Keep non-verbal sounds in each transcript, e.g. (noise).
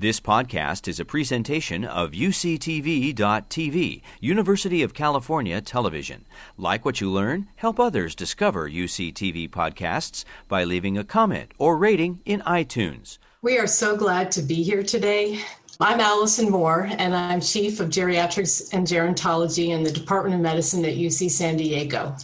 This podcast is a presentation of UCTV.tv, University of California Television. Like what you learn, help others discover UCTV podcasts by leaving a comment or rating in iTunes. We are so glad to be here today. I'm Alison Moore, and I'm Chief of Geriatrics and Gerontology in the Department of Medicine at UC San Diego.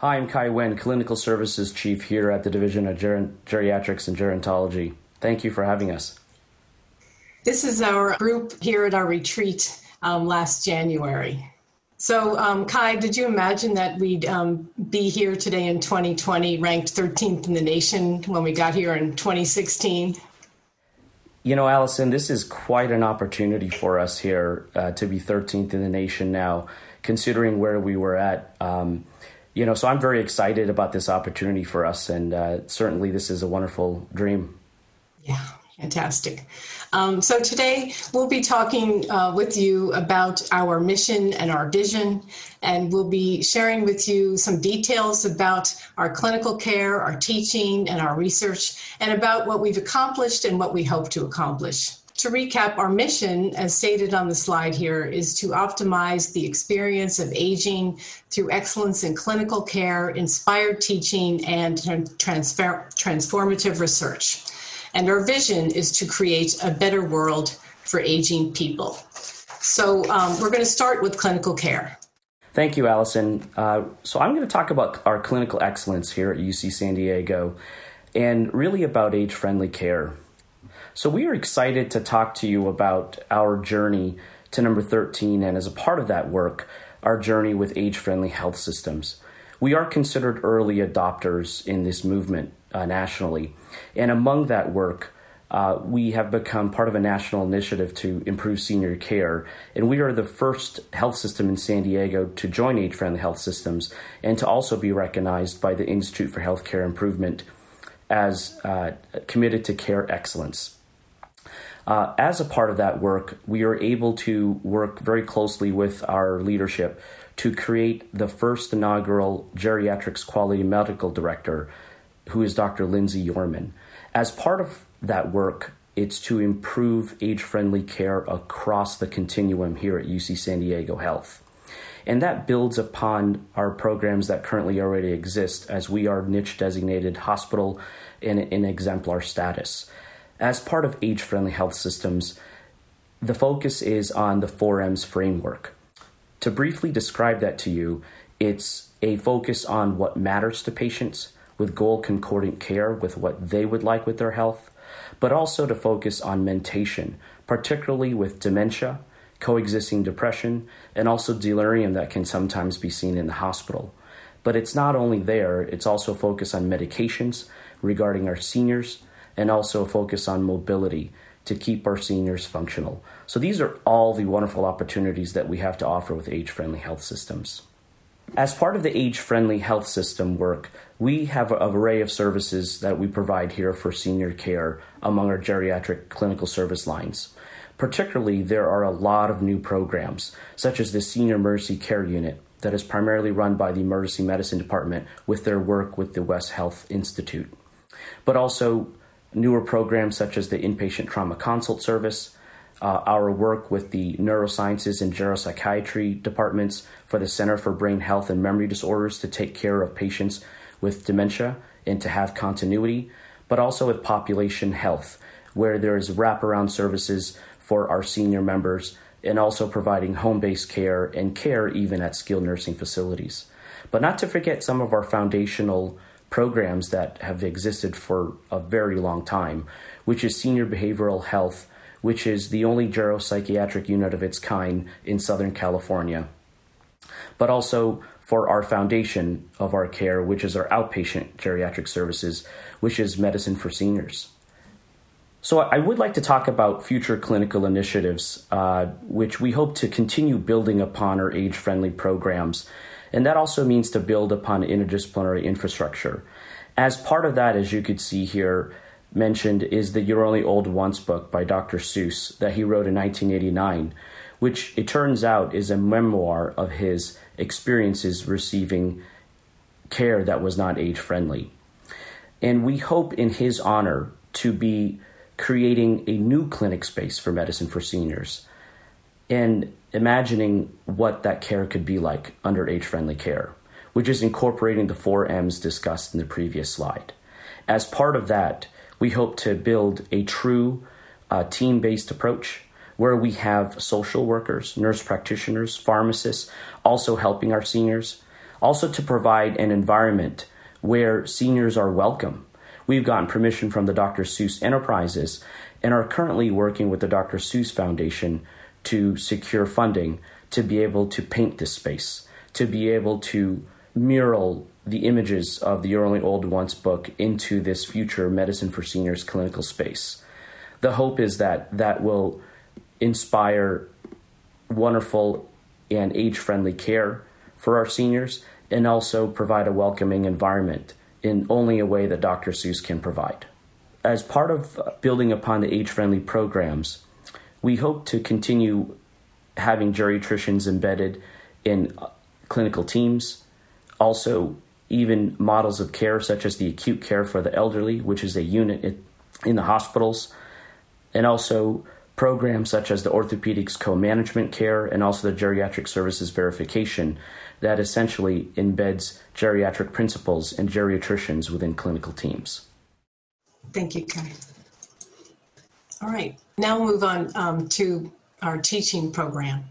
Hi, I'm Khai Nguyen, Clinical Services Chief here at the Division of Ger- Geriatrics and Gerontology. Thank you for having us. This is our group here at our retreat um, last January. So, um, Khai, did you imagine that we'd um, be here today in 2020, ranked 13th in the nation when we got here in 2016? You know, Alison, this is quite an opportunity for us here uh, to be 13th in the nation now, considering where we were at. Um, you know, so I'm very excited about this opportunity for us, and uh, certainly this is a wonderful dream. Yeah, fantastic. Um, so today we'll be talking uh, with you about our mission and our vision, and we'll be sharing with you some details about our clinical care, our teaching, and our research, and about what we've accomplished and what we hope to accomplish. To recap, our mission, as stated on the slide here, is to optimize the experience of aging through excellence in clinical care, inspired teaching, and transfer- transformative research. And our vision is to create a better world for aging people. So um, we're going to start with clinical care. Thank you, Alison. Uh, so I'm going to talk about our clinical excellence here at UC San Diego and really about age friendly care. So we are excited to talk to you about our journey to number 13 and as a part of that work, our journey with age friendly health systems. We are considered early adopters in this movement uh, nationally. And among that work, uh, we have become part of a national initiative to improve senior care. And we are the first health system in San Diego to join age friendly health systems and to also be recognized by the Institute for Healthcare Improvement as uh, committed to care excellence. Uh, as a part of that work, we are able to work very closely with our leadership to create the first inaugural geriatrics quality medical director who is Dr. Lindsay Yourman. As part of that work, it's to improve age friendly care across the continuum here at UC San Diego Health. And that builds upon our programs that currently already exist as we are NICHE designated hospital in, in exemplar status. As part of age friendly health systems, the focus is on the 4Ms framework. To briefly describe that to you, it's a focus on what matters to patients, with goal concordant care with what they would like with their health, but also to focus on mentation, particularly with dementia, coexisting depression, and also delirium that can sometimes be seen in the hospital. But it's not only there, it's also focused on medications regarding our seniors and also focus on mobility to keep our seniors functional. So these are all the wonderful opportunities that we have to offer with age friendly health systems. As part of the age friendly health system work, we have an array of services that we provide here for senior care among our geriatric clinical service lines. Particularly, there are a lot of new programs, such as the Senior Emergency Care Unit, that is primarily run by the Emergency Medicine Department with their work with the West Health Institute. But also newer programs such as the Inpatient Trauma Consult Service, uh, our work with the neurosciences and geropsychiatry departments for the Center for Brain Health and Memory Disorders to take care of patients with dementia and to have continuity, but also with population health, where there is wraparound services for our senior members and also providing home based care and care even at skilled nursing facilities. But not to forget some of our foundational programs that have existed for a very long time, which is senior behavioral health which is the only geropsychiatric unit of its kind in Southern California, but also for our foundation of our care, which is our outpatient geriatric services, which is medicine for seniors. So, I would like to talk about future clinical initiatives, uh, which we hope to continue building upon our age friendly programs. And that also means to build upon interdisciplinary infrastructure. As part of that, as you could see here, mentioned is the You're Only Old Once book by Dr. Seuss that he wrote in 1989, which it turns out is a memoir of his experiences receiving care that was not age friendly. And we hope in his honor to be creating a new clinic space for medicine for seniors, and imagining what that care could be like under age friendly care, which is incorporating the four M's discussed in the previous slide. As part of that, we hope to build a true uh, team based approach where we have social workers, nurse practitioners, pharmacists also helping our seniors, also to provide an environment where seniors are welcome. We've gotten permission from the Dr. Seuss Enterprises and are currently working with the Dr. Seuss Foundation to secure funding to be able to paint this space, to be able to mural the images of the You're Only Old Once book into this future Medicine for Seniors clinical space. The hope is that that will inspire wonderful and age friendly care for our seniors and also provide a welcoming environment in only a way that Dr. Seuss can provide. As part of building upon the age friendly programs, we hope to continue having geriatricians embedded in clinical teams, also, even models of care such as the acute care for the elderly, which is a unit in the hospitals, and also programs such as the orthopedics co management care and also the geriatric services verification that essentially embeds geriatric principles and geriatricians within clinical teams. Thank you, Khai. All right, now we'll move on um, to our teaching program.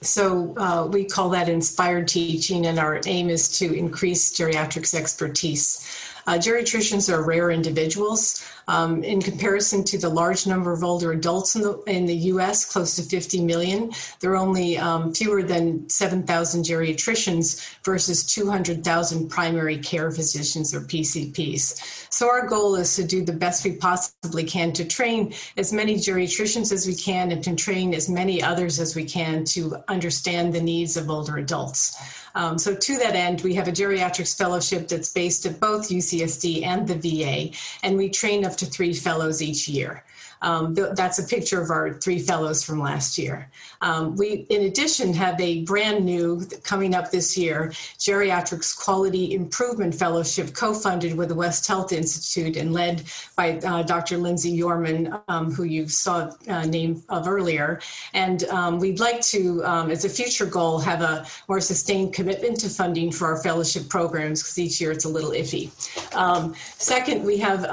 So uh, we call that inspired teaching, and our aim is to increase geriatrics expertise. Uh, geriatricians are rare individuals. Um, in comparison to the large number of older adults in the, in the US, close to 50 million, there are only um, fewer than 7,000 geriatricians versus 200,000 primary care physicians or PCPs. So our goal is to do the best we possibly can to train as many geriatricians as we can and to train as many others as we can to understand the needs of older adults. Um, so to that end, we have a geriatrics fellowship that's based at both UCSD and the VA, and we train up to three fellows each year. Um, that's a picture of our three fellows from last year. Um, we, in addition, have a brand new coming up this year Geriatrics Quality Improvement Fellowship, co-funded with the West Health Institute and led by uh, Dr. Lindsay Yourman, um, who you saw uh, name of earlier. And um, we'd like to, um, as a future goal, have a more sustained commitment to funding for our fellowship programs because each year it's a little iffy. Um, second, we have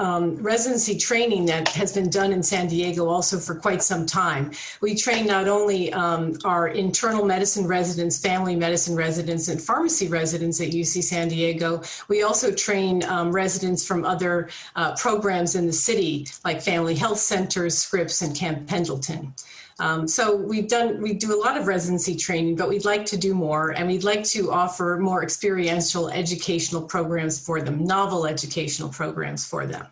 residency training that has been done in San San Diego also for quite some time. We train not only um, our internal medicine residents, family medicine residents, and pharmacy residents at UC San Diego, we also train um, residents from other uh, programs in the city, like Family Health Centers, Scripps, and Camp Pendleton. Um, so we've done we do a lot of residency training, but we'd like to do more, and we'd like to offer more experiential educational programs for them, novel educational programs for them.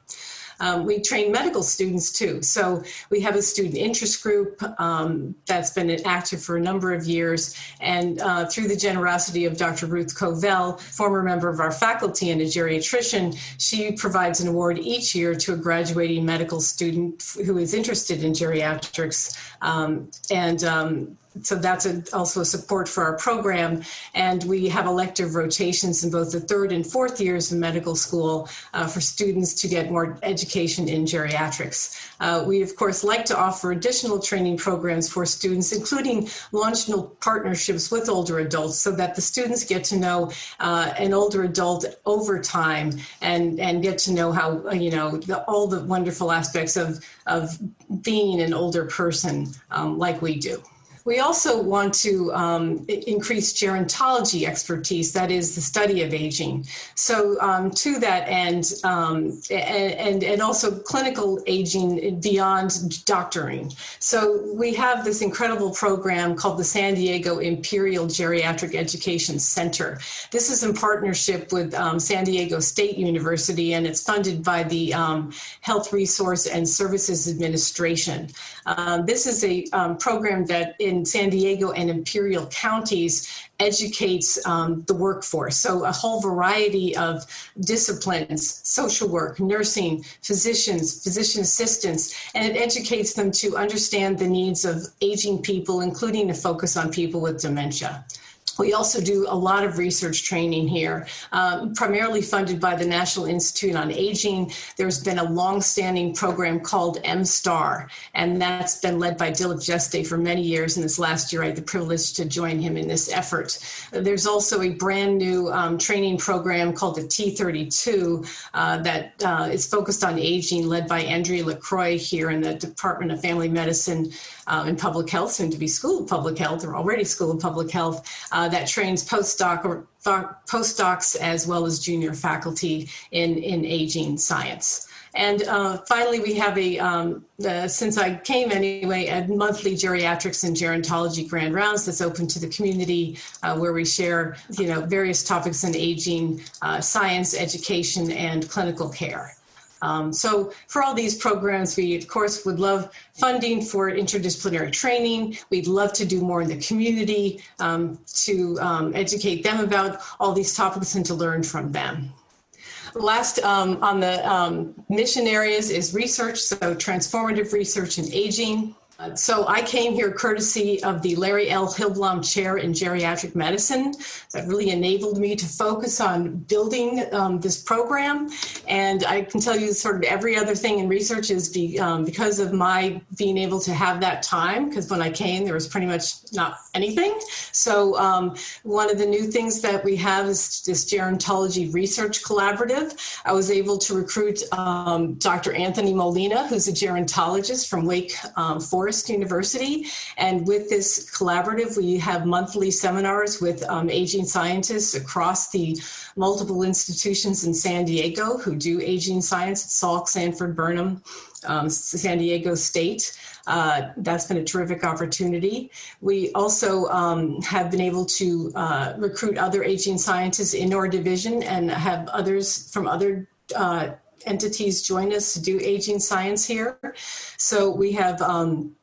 Um, we train medical students too. So we have a student interest group um, that's been active for a number of years. And uh, through the generosity of Dr. Ruth Covell, former member of our faculty and a geriatrician, she provides an award each year to a graduating medical student who is interested in geriatrics. Um, and um, so that's a, also support for our program. And we have elective rotations in both the third and fourth years of medical school uh, for students to get more education in geriatrics. Uh, we, of course, like to offer additional training programs for students, including longitudinal partnerships with older adults so that the students get to know uh, an older adult over time and, and get to know how, you know, the, all the wonderful aspects of, of being an older person um, like we do. We also want to um, increase gerontology expertise, that is the study of aging. So um, to that end, um, and, and also clinical aging beyond doctoring. So we have this incredible program called the San Diego Imperial Geriatric Education Center. This is in partnership with um, San Diego State University, and it's funded by the um, Health Resource and Services Administration. Um, this is a program that in San Diego and Imperial counties educates um, the workforce. So, a whole variety of disciplines social work, nursing, physicians, physician assistants, and it educates them to understand the needs of aging people, including a focus on people with dementia. We also do a lot of research training here, um, primarily funded by the National Institute on Aging. There's been a long-standing program called MSTAR, and that's been led by Dilip Jeste for many years. And this last year, I had the privilege to join him in this effort. There's also a brand new um, training program called the T32 uh, that uh, is focused on aging, led by Andrea LaCroix here in the Department of Family Medicine um, and Public Health, soon to be School of Public Health, or already School of Public Health. That trains postdoc or postdocs as well as junior faculty in, in aging science. And uh, finally, we have a, um, uh, since I came anyway, a monthly geriatrics and gerontology grand rounds that's open to the community uh, where we share, you know, various topics in aging, uh, science, education, and clinical care. Um, so for all these programs, we of course would love funding for interdisciplinary training. We'd love to do more in the community um, to um, educate them about all these topics and to learn from them. Last um, on the um, mission areas is research, so transformative research in aging, so I came here courtesy of the Larry L. Hillblom Chair in Geriatric Medicine. That really enabled me to focus on building um, this program. And I can tell you, sort of every other thing in research is be, um, because of my being able to have that time. Because when I came, there was pretty much not anything. So um, one of the new things that we have is this gerontology research collaborative. I was able to recruit um, Dr. Anthony Molina, who's a gerontologist from Wake um, Forest Forest University. And with this collaborative, we have monthly seminars with um, aging scientists across the multiple institutions in San Diego who do aging science at Salk, Sanford, Burnham, um, San Diego State. Uh, that's been a terrific opportunity. We also um, have been able to uh, recruit other aging scientists in our division and have others from other uh, entities join us to do aging science here. So we have um,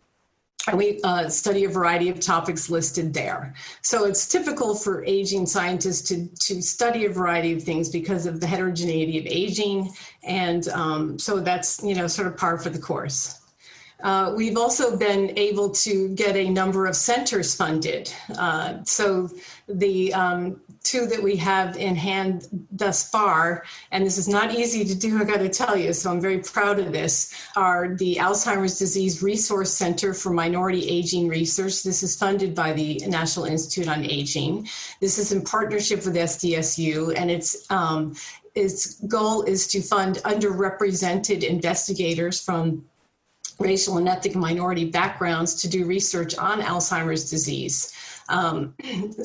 and we uh, study a variety of topics listed there. So it's typical for aging scientists to, to study a variety of things because of the heterogeneity of aging. And um, so that's, you know, sort of par for the course. Uh, we've also been able to get a number of centers funded. Uh, so the um, two that we have in hand thus far, and this is not easy to do, I got to tell you, so I'm very proud of this, are the Alzheimer's Disease Resource Center for Minority Aging Research. This is funded by the National Institute on Aging. This is in partnership with SDSU, and it's um, its goal is to fund underrepresented investigators from racial and ethnic minority backgrounds to do research on Alzheimer's disease. Um,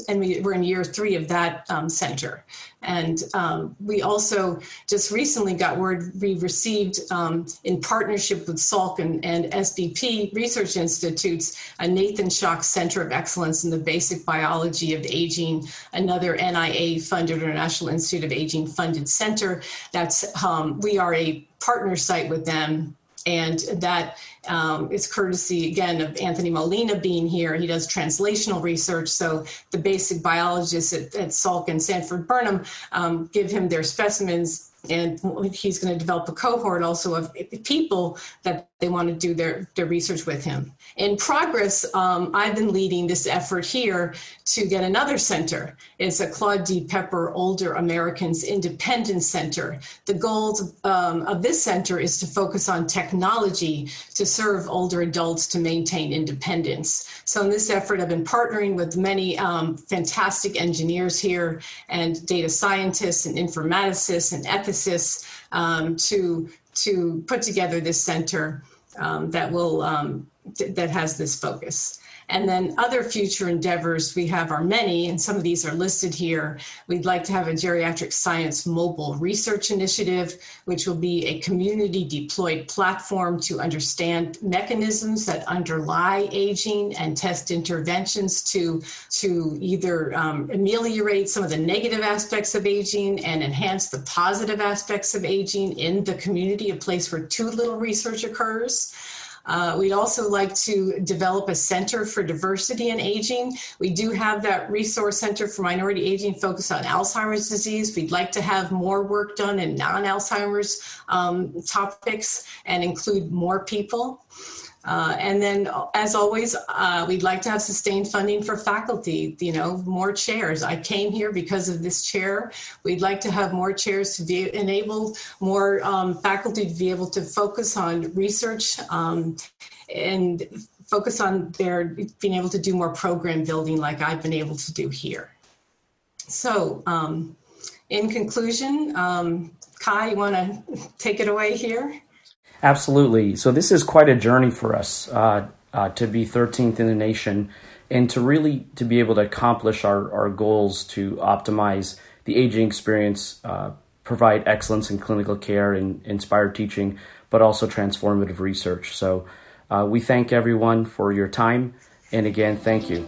and we, are in year three of that um, center. And um, we also just recently got word we received, um, in partnership with Salk and, and SBP Research Institutes, a Nathan Shock Center of Excellence in the Basic Biology of Aging, another NIA funded or National Institute of Aging funded center. That's um, we are a partner site with them and that um, is courtesy again of Anthony Molina being here. He does translational research, so the basic biologists at, at Salk and Sanford Burnham um, give him their specimens and he's going to develop a cohort also of people that they want to do their, their research with him. In progress, um, I've been leading this effort here to get another center. It's a Claude D. Pepper Older Americans Independence Center. The goal um, of this center is to focus on technology to serve older adults to maintain independence. So in this effort, I've been partnering with many um, fantastic engineers here and data scientists and informaticists and um, to, to put together this center um, that will um, th- that has this focus. And then other future endeavors we have are many, and some of these are listed here. We'd like to have a geriatric science mobile research initiative, which will be a community deployed platform to understand mechanisms that underlie aging and test interventions to, to either um, ameliorate some of the negative aspects of aging and enhance the positive aspects of aging in the community, a place where too little research occurs. Uh, we'd also like to develop a center for diversity in aging. We do have that resource center for minority aging focused on Alzheimer's disease. We'd like to have more work done in non Alzheimer's um, topics and include more people. Uh, and then, as always, uh, we'd like to have sustained funding for faculty, you know, more chairs. I came here because of this chair. We'd like to have more chairs to be enable more um, faculty to be able to focus on research um, and focus on their being able to do more program building like I've been able to do here. So, um, in conclusion, um, Khai, you want to (laughs) take it away here? Absolutely. So this is quite a journey for us uh, uh, to be 13th in the nation and to really to be able to accomplish our, our goals to optimize the aging experience, uh, provide excellence in clinical care and inspired teaching, but also transformative research. So uh, we thank everyone for your time. And again, thank you.